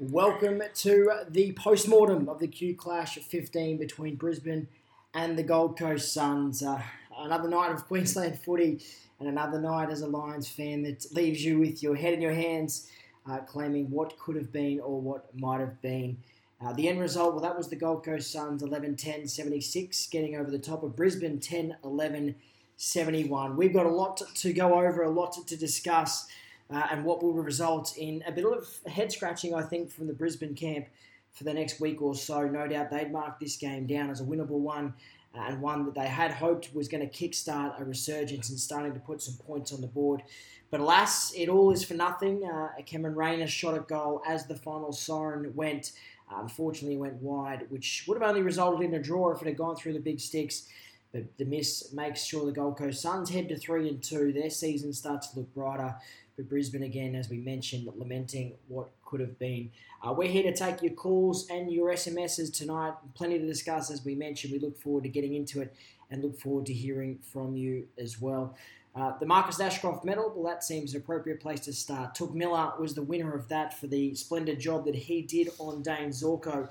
Welcome to the post-mortem of the Q Clash 15 between Brisbane and the Gold Coast Suns. Uh, another night of Queensland footy and another night as a Lions fan that leaves you with your head in your hands, uh, claiming what could have been or what might have been. Uh, the end result, well, that was the Gold Coast Suns 11 10 76, getting over the top of Brisbane 10 11 71. We've got a lot to go over, a lot to discuss uh, and what will result in a bit of head scratching, I think, from the Brisbane camp for the next week or so. No doubt they'd mark this game down as a winnable one uh, and one that they had hoped was going to kickstart a resurgence and starting to put some points on the board. But alas, it all is for nothing. Uh, Cameron Rayner shot a goal as the final siren went. Uh, unfortunately, went wide, which would have only resulted in a draw if it had gone through the big sticks. But the miss makes sure the Gold Coast Suns head to three and two. Their season starts to look brighter for Brisbane again, as we mentioned, lamenting what could have been. Uh, we're here to take your calls and your SMSs tonight. Plenty to discuss, as we mentioned. We look forward to getting into it and look forward to hearing from you as well. Uh, the Marcus Ashcroft medal, well, that seems an appropriate place to start. Touk Miller was the winner of that for the splendid job that he did on Dayne Zorko.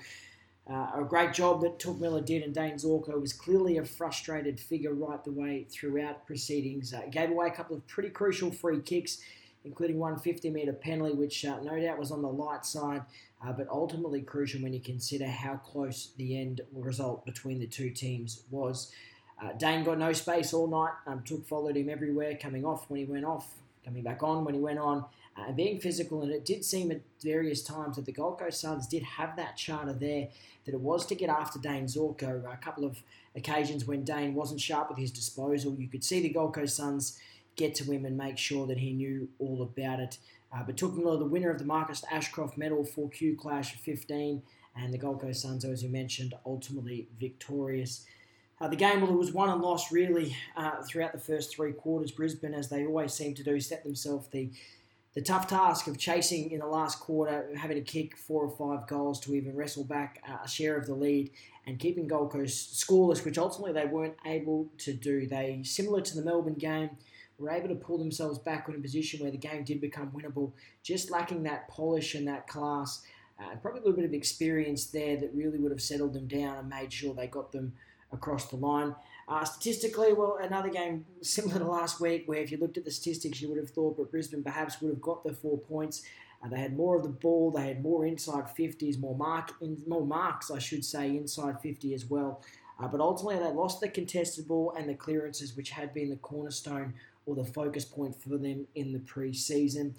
Uh, a great job that Touk Miller did, and Dayne Zorko was clearly a frustrated figure right the way throughout proceedings. Uh, gave away a couple of pretty crucial free kicks including one 50 metre penalty, which uh, no doubt was on the light side, uh, but ultimately crucial when you consider how close the end result between the two teams was. Uh, Dayne got no space all night. Um, Touk followed him everywhere, coming off when he went off, coming back on when he went on, uh, being physical. And it did seem at various times that the Gold Coast Suns did have that charter there, that it was to get after Dayne Zorko. A couple of occasions when Dayne wasn't sharp with his disposal, you could see the Gold Coast Suns get to him and make sure that he knew all about it. Uh, but Touk Miller, the winner of the Marcus Ashcroft Medal for Q Clash 15, and the Gold Coast Suns, as you mentioned, ultimately victorious. Uh, the game well, it was won and lost really uh, throughout the first three quarters. Brisbane, as they always seem to do, set themselves the the tough task of chasing in the last quarter, having to kick four or five goals to even wrestle back uh, a share of the lead and keeping Gold Coast scoreless, which ultimately they weren't able to do. They, similar to the Melbourne game, were able to pull themselves back in a position where the game did become winnable, just lacking that polish and that class. Uh, probably a little bit of experience there that really would have settled them down and made sure they got them across the line. Uh, statistically, well, another game similar to last week, where if you looked at the statistics, you would have thought that Brisbane perhaps would have got the four points. Uh, they had more of the ball, they had more inside 50s, more mark, in, more marks, I should say, inside 50 as well. Uh, but ultimately, they lost the contested ball and the clearances, which had been the cornerstone or the focus point for them in the pre-season.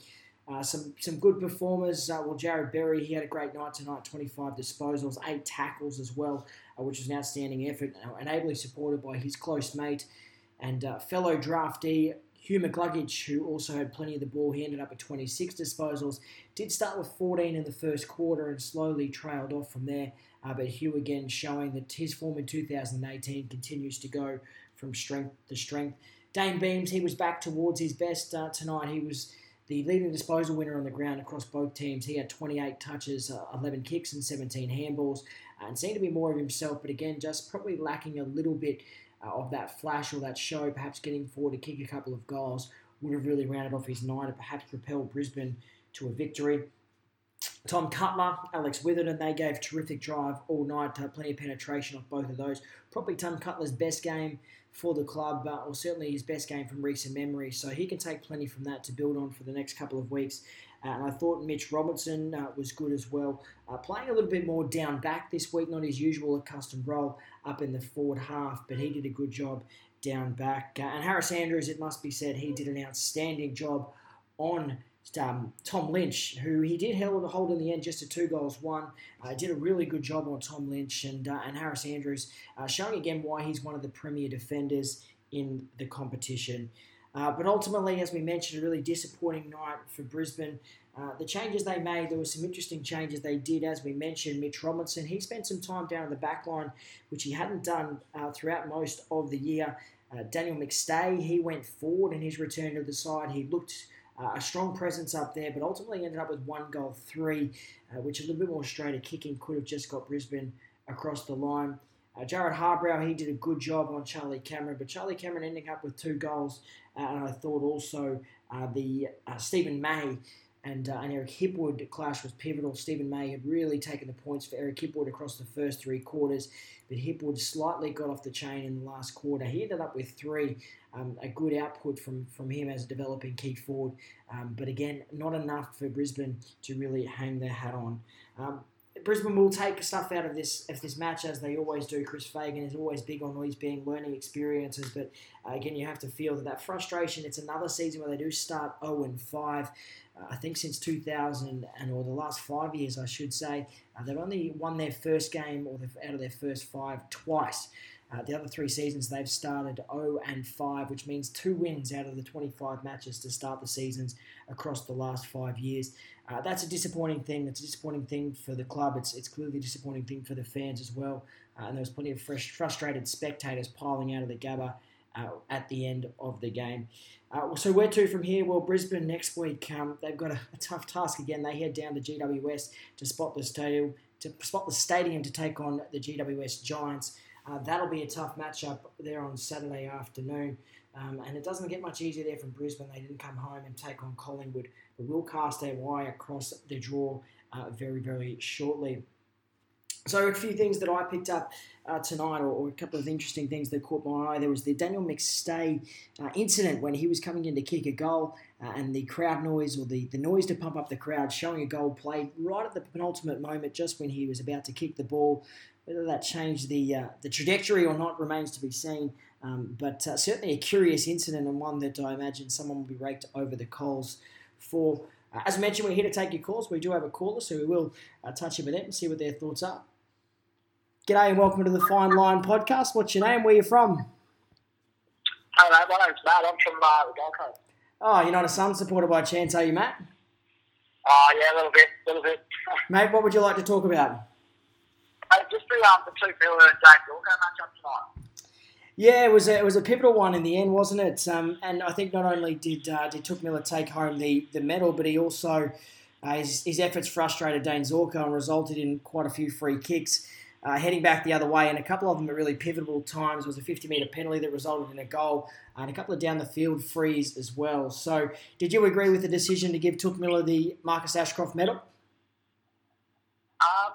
Uh, some some good performers. Uh, well, Jarrod Berry, he had a great night tonight, 25 disposals, eight tackles as well, uh, which was an outstanding effort, uh, and ably supported by his close mate and uh, fellow draftee Hugh McCluggage, who also had plenty of the ball. He ended up with 26 disposals. Did start with 14 in the first quarter and slowly trailed off from there. Uh, but Hugh again showing that his form in 2018 continues to go from strength to strength. Dayne Beams, he was back towards his best tonight. He was the leading disposal winner on the ground across both teams. He had 28 touches, uh, 11 kicks, and 17 handballs, uh, and seemed to be more of himself. But again, just probably lacking a little bit uh, of that flash or that show. Perhaps getting forward to kick a couple of goals would have really rounded off his night and perhaps propelled Brisbane to a victory. Tom Cutler, Alex Witherden, they gave terrific drive all night. Uh, plenty of penetration off both of those. Probably Tom Cutler's best game for the club, uh, or certainly his best game from recent memory. So he can take plenty from that to build on for the next couple of weeks. Uh, and I thought Mitch Robinson uh, was good as well, uh, playing a little bit more down back this week, not his usual accustomed role up in the forward half, but he did a good job down back. Uh, and Harris Andrews, it must be said, he did an outstanding job on um, Tom Lynch, who he did hold, in the end just to two goals one. Uh, did a really good job on Tom Lynch and, uh, and Harris Andrews, uh, showing again why he's one of the premier defenders in the competition. Uh, but ultimately, as we mentioned, a really disappointing night for Brisbane. Uh, the changes they made, there were some interesting changes they did, as we mentioned. Mitch Robinson, he spent some time down in the back line, which he hadn't done uh, throughout most of the year. Daniel McStay, he went forward in his return to the side. He looked uh, a strong presence up there, but ultimately ended up with one goal, three, uh, which a little bit more straighter kicking could have just got Brisbane across the line. Uh, Jarrod Harbrow, he did a good job on Charlie Cameron, but Charlie Cameron ending up with two goals, uh, and I thought also uh, the uh, Steven May and, uh, and Eric Hipwood clash was pivotal. Steven May had really taken the points for Eric Hipwood across the first three quarters, but Hipwood slightly got off the chain in the last quarter. He ended up with three, um, a good output from, from him as a developing key forward, um, but again, not enough for Brisbane to really hang their hat on. Um, Brisbane will take stuff out of this of this match as they always do. Chris Fagan is always big on these being learning experiences, but uh, again, you have to feel that that frustration. It's another season where they do start 0 and 5. Uh, I think since 2000 and or the last five years, I should say, uh, they've only won their first game or out of their first five twice. Uh, the other three seasons they've started 0 and 5, which means two wins out of the 25 matches to start the seasons across the last five years. Uh, that's a disappointing thing. That's a disappointing thing for the club. It's, it's clearly a disappointing thing for the fans as well. Uh, and there was plenty of fresh, frustrated spectators piling out of the Gabba uh, at the end of the game. Uh, so where to from here? Well, Brisbane next week. Um, they've got a, a, tough task again. They head down to GWS to Spotless Stadium to Spotless Stadium to take on the GWS Giants. Uh, that'll be a tough matchup there on Saturday afternoon. Um, and it doesn't get much easier there from Brisbane. They didn't come home and take on Collingwood, but we'll cast our eye across the draw uh, very, very shortly. So, a few things that I picked up uh, tonight, or, or, a couple of interesting things that caught my eye. There was the Daniel McStay uh, incident when he was coming in to kick a goal, uh, and the crowd noise, or the, the noise to pump up the crowd, showing a goal played right at the penultimate moment, just when he was about to kick the ball. Whether that changed the uh, the trajectory or not remains to be seen. Um, but uh, certainly a curious incident and one that I imagine someone will be raked over the coals for. Uh, as mentioned, we're here to take your calls. We do have a caller, so we will uh, touch in with them and see what their thoughts are. G'day and welcome to the Fine Line podcast. What's your name? Where are you from? Hello, my name's Matt. I'm from uh, the Gold Coast. Oh, you're not a Sun supporter by chance, are you, Matt? Oh, yeah, a little bit, a little bit. Mate, what would you like to talk about? Two tonight. Yeah, it was a, it was a pivotal one in the end, wasn't it? Um, and I think not only did uh, did Touk Miller take home the, the medal, but he also uh, his, his efforts frustrated Dayne Zorko and resulted in quite a few free kicks. Uh, heading back the other way, and a couple of them at really pivotal times was a 50 metre penalty that resulted in a goal, and a couple of down the field frees as well. So, did you agree with the decision to give Touk Miller the Marcus Ashcroft medal? Um,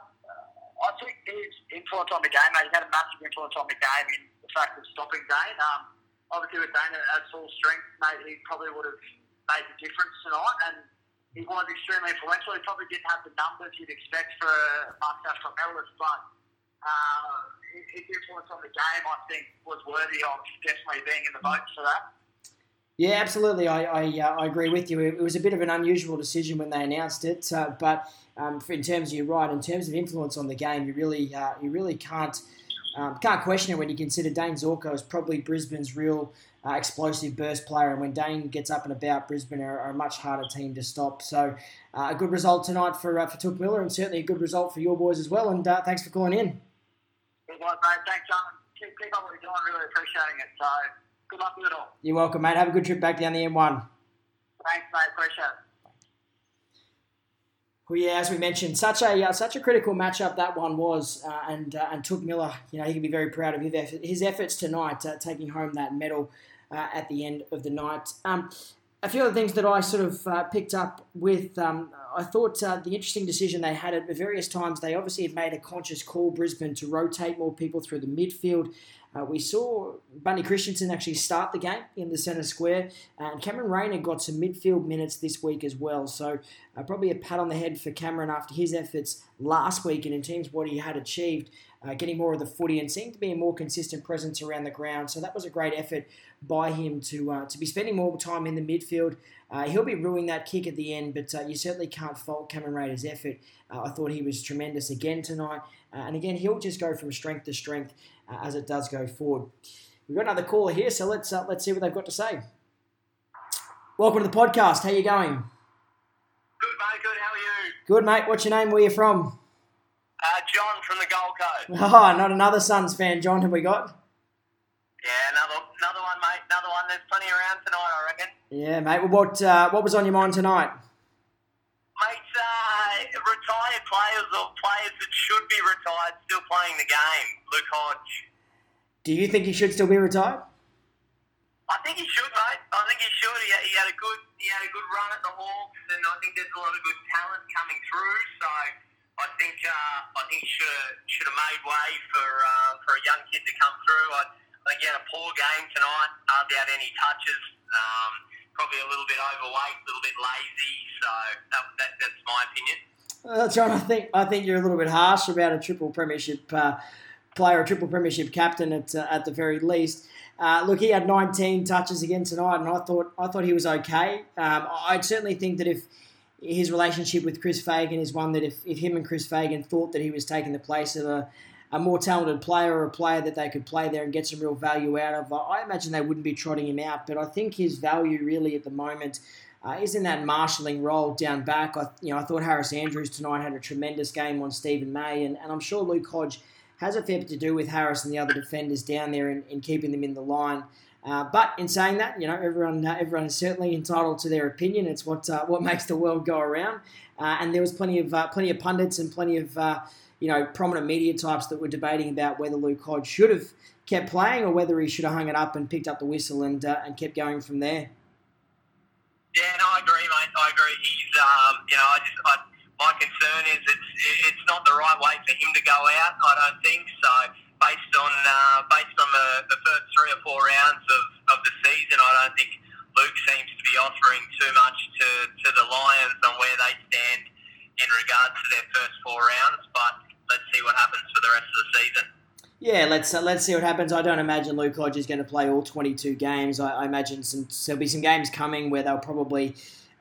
His influence on the game, mate. he had a massive influence on the game in the fact of stopping Dayne. Um, obviously, with Dayne at full strength, mate, he probably would have made the difference tonight, and he was extremely influential. He probably didn't have the numbers you'd expect for a Marcus Ashcroft medalist, but uh, his influence on the game, I think, was worthy of definitely being in the vote for that. Yeah, absolutely. I I, uh, I, agree with you. It was a bit of an unusual decision when they announced it, uh, but um, in terms of you're right, in terms of influence on the game, you really uh, you really can't um, can't question it when you consider Dayne Zorko is probably Brisbane's real uh, explosive burst player, and when Dayne gets up and about, Brisbane are, are a much harder team to stop. So uh, a good result tonight for uh, for Touk Miller, and certainly a good result for your boys as well. And thanks for calling in. It was, mate. Thanks, John. Keep, keep what you're doing. Really appreciating it. So good luck with it all. You're welcome, mate. Have a good trip back down the M1. Thanks, mate. Appreciate it. Well, yeah, as we mentioned, such a uh, such a critical matchup that one was, uh, and uh, and Touk Miller, you know, he can be very proud of his, effort, his efforts tonight, uh, taking home that medal uh, at the end of the night. Um, a few other things that I sort of uh, picked up with, um, I thought uh, the interesting decision they had at various times, they obviously had made a conscious call, Brisbane, to rotate more people through the midfield. Uh, we saw Bunty Christensen actually start the game in the centre square, and Cameron Rayner got some midfield minutes this week as well. So, uh, probably a pat on the head for Cameron after his efforts last week and in terms of what he had achieved, uh, getting more of the footy and seemed to be a more consistent presence around the ground. So, that was a great effort by him to uh, to be spending more time in the midfield. Uh, he'll be ruining that kick at the end, but uh, you certainly can't fault Cameron Rayner's effort. I thought he was tremendous again tonight. And again, he'll just go from strength to strength uh, as it does go forward. We've got another caller here, so let's uh, let's see what they've got to say. Welcome to the podcast. How you going? Good, mate. Good. How are you? Good, mate. What's your name? Where you from? Uh, John from the Gold Coast. Oh, not another Suns fan, John. Have we got? Yeah, another another one, mate. Another one. There's plenty around tonight, I reckon. Yeah, mate. Well, what uh, what was on your mind tonight? Mate, uh, retired players or players that should be retired still playing the game. Luke Hodge. Do you think he should still be retired? I think he should, mate. I think he should. He, he had a good. he had a good run at the Hawks, and I think there's a lot of good talent coming through. So I think uh, I think he should should have made way for uh, for a young kid to come through. I, I think he had a poor game tonight. Hardly had any touches. Um, probably a little bit overweight, a little bit lazy. So that, that, that's my opinion. Uh, John, I think I think you're a little bit harsh about a triple premiership uh, player, a triple premiership captain at uh, at the very least. Uh, look, he had 19 touches again tonight, and I thought I thought he was okay. Um, I'd certainly think that if his relationship with Chris Fagan is one that if, if him and Chris Fagan thought that he was taking the place of a, a more talented player or a player that they could play there and get some real value out of, I imagine they wouldn't be trotting him out. But I think his value really at the moment uh, is in that marshalling role down back. I, you know, I thought Harris Andrews tonight had a tremendous game on Steven May, and, and I'm sure Luke Hodge has a fair bit to do with Harris and the other defenders down there in, in keeping them in the line. Uh, but in saying that, you know, everyone uh, everyone is certainly entitled to their opinion. It's what uh, what makes the world go around. Uh, and there was plenty of uh, plenty of pundits and plenty of uh, you know prominent media types that were debating about whether Luke Hodge should have kept playing or whether he should have hung it up and picked up the whistle and and kept going from there. Yeah, no, I agree, mate. I agree. He's, um, you know, I just, I, my concern is it's, it's not the right way for him to go out. I don't think so. Based on, uh, based on the, the first three or four rounds of, of the season, I don't think Luke seems to be offering too much to, to the Lions on where they stand in regards to their first four rounds. But let's see what happens for the rest of the season. Yeah, let's uh, let's see what happens. I don't imagine Luke Hodge is going to play all 22 games. I, I imagine some, there'll be some games coming where they'll probably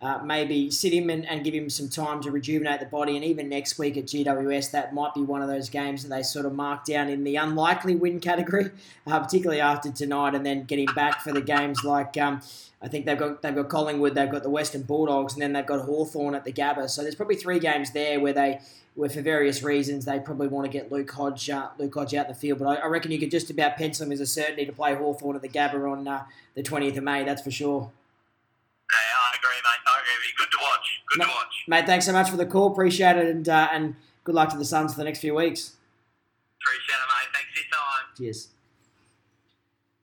uh, maybe sit him and, and, give him some time to rejuvenate the body. And even next week at GWS, that might be one of those games that they sort of mark down in the unlikely win category, uh, particularly after tonight, and then getting back for the games like. Um, I think they've got they've got Collingwood, they've got the Western Bulldogs, and then they've got Hawthorn at the Gabba. So there's probably three games there where they where for various reasons they probably want to get Luke Hodge, uh, Luke Hodge out the field. But I, I, reckon you could just about pencil him as a certainty to play Hawthorn at the Gabba on uh, the 20th of May. That's for sure. Yeah, I agree, mate. Agree. Good to watch. Good mate, to watch. Mate, thanks so much for the call. Appreciate it, and uh, and good luck to the Suns for the next few weeks. Appreciate it, mate. Thanks for your time. Cheers.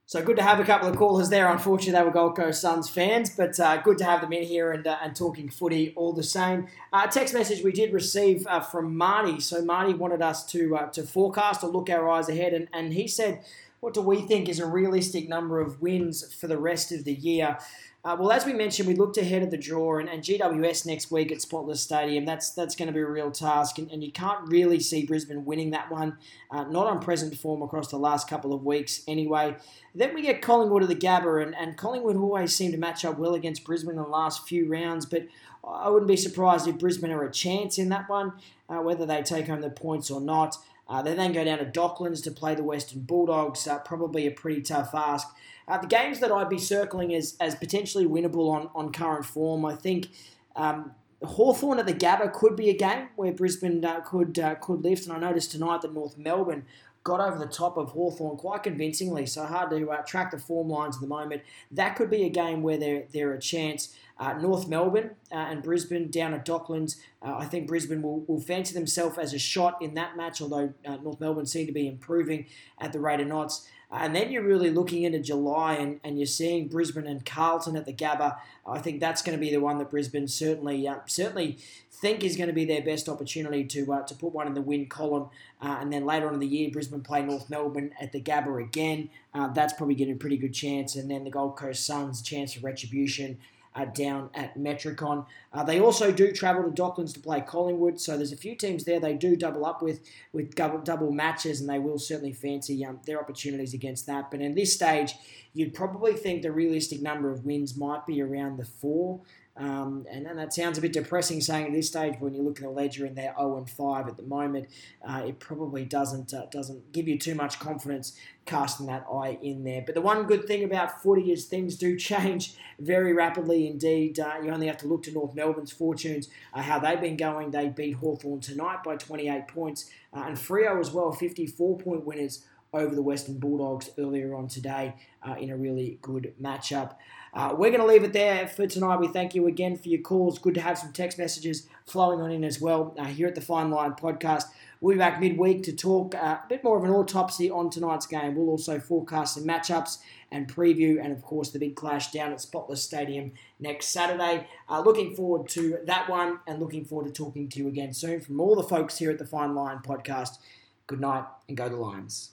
So good to have a couple of callers there. Unfortunately, they were Gold Coast Suns fans, but uh, good to have them in here and, uh, and talking footy all the same. Uh, a text message we did receive uh, from Marty. So Marty wanted us to uh, to forecast or look our eyes ahead, and, and he said, "What do we think is a realistic number of wins for the rest of the year?" Uh, well, as we mentioned, we looked ahead of the draw and, and GWS next week at Spotless Stadium. That's that's going to be a real task, and, and you can't really see Brisbane winning that one. Uh, not on present form across the last couple of weeks, anyway. Then we get Collingwood at the Gabba, and, and Collingwood always seem to match up well against Brisbane in the last few rounds, but I wouldn't be surprised if Brisbane are a chance in that one, uh, whether they take home the points or not. Uh, they then go down to Docklands to play the Western Bulldogs, uh, probably a pretty tough ask. Uh, the games that I'd be circling as, as potentially winnable on, on current form, I think um, Hawthorn at the Gabba could be a game where Brisbane uh, could uh, could lift. And I noticed tonight that North Melbourne got over the top of Hawthorn quite convincingly, so hard to uh, track the form lines at the moment. That could be a game where they're, they're a chance. Uh, North Melbourne uh, and Brisbane down at Docklands. Uh, I think Brisbane will, will fancy themselves as a shot in that match, although uh, North Melbourne seem to be improving at the rate of knots. And then you're really looking into July and, and you're seeing Brisbane and Carlton at the Gabba. I think that's going to be the one that Brisbane certainly uh, certainly think is going to be their best opportunity to uh, to put one in the win column. Uh, and then later on in the year, Brisbane play North Melbourne at the Gabba again. Uh, that's probably getting a pretty good chance. And then the Gold Coast Suns, chance for retribution uh, down at Metricon. Uh, they also do travel to Docklands to play Collingwood, so there's a few teams there they do double up with with double, double matches, and they will certainly fancy um, their opportunities against that. But in this stage, you'd probably think the realistic number of wins might be around the four. Um, and, and, that sounds a bit depressing saying at this stage when you look at the ledger and they're 0 and 5 at the moment. Uh, it probably doesn't uh, doesn't give you too much confidence casting that eye in there. But the one good thing about footy is things do change very rapidly indeed. Uh, you only have to look to North Melbourne's fortunes, uh, how they've been going. They beat Hawthorn tonight by 28 points, uh, and Freo as well, 54 point winners over the Western Bulldogs earlier on today uh, in a really good matchup. Uh, we're going to leave it there for tonight. We thank you again for your calls. Good to have some text messages flowing on in as well uh, here at the Fine Line podcast. We'll be back midweek to talk uh, a bit more of an autopsy on tonight's game. We'll also forecast some matchups and preview, and of course, the big clash down at Spotless Stadium next Saturday. Uh, looking forward to that one and looking forward to talking to you again soon from all the folks here at the Fine Line podcast. Good night and go the Lions.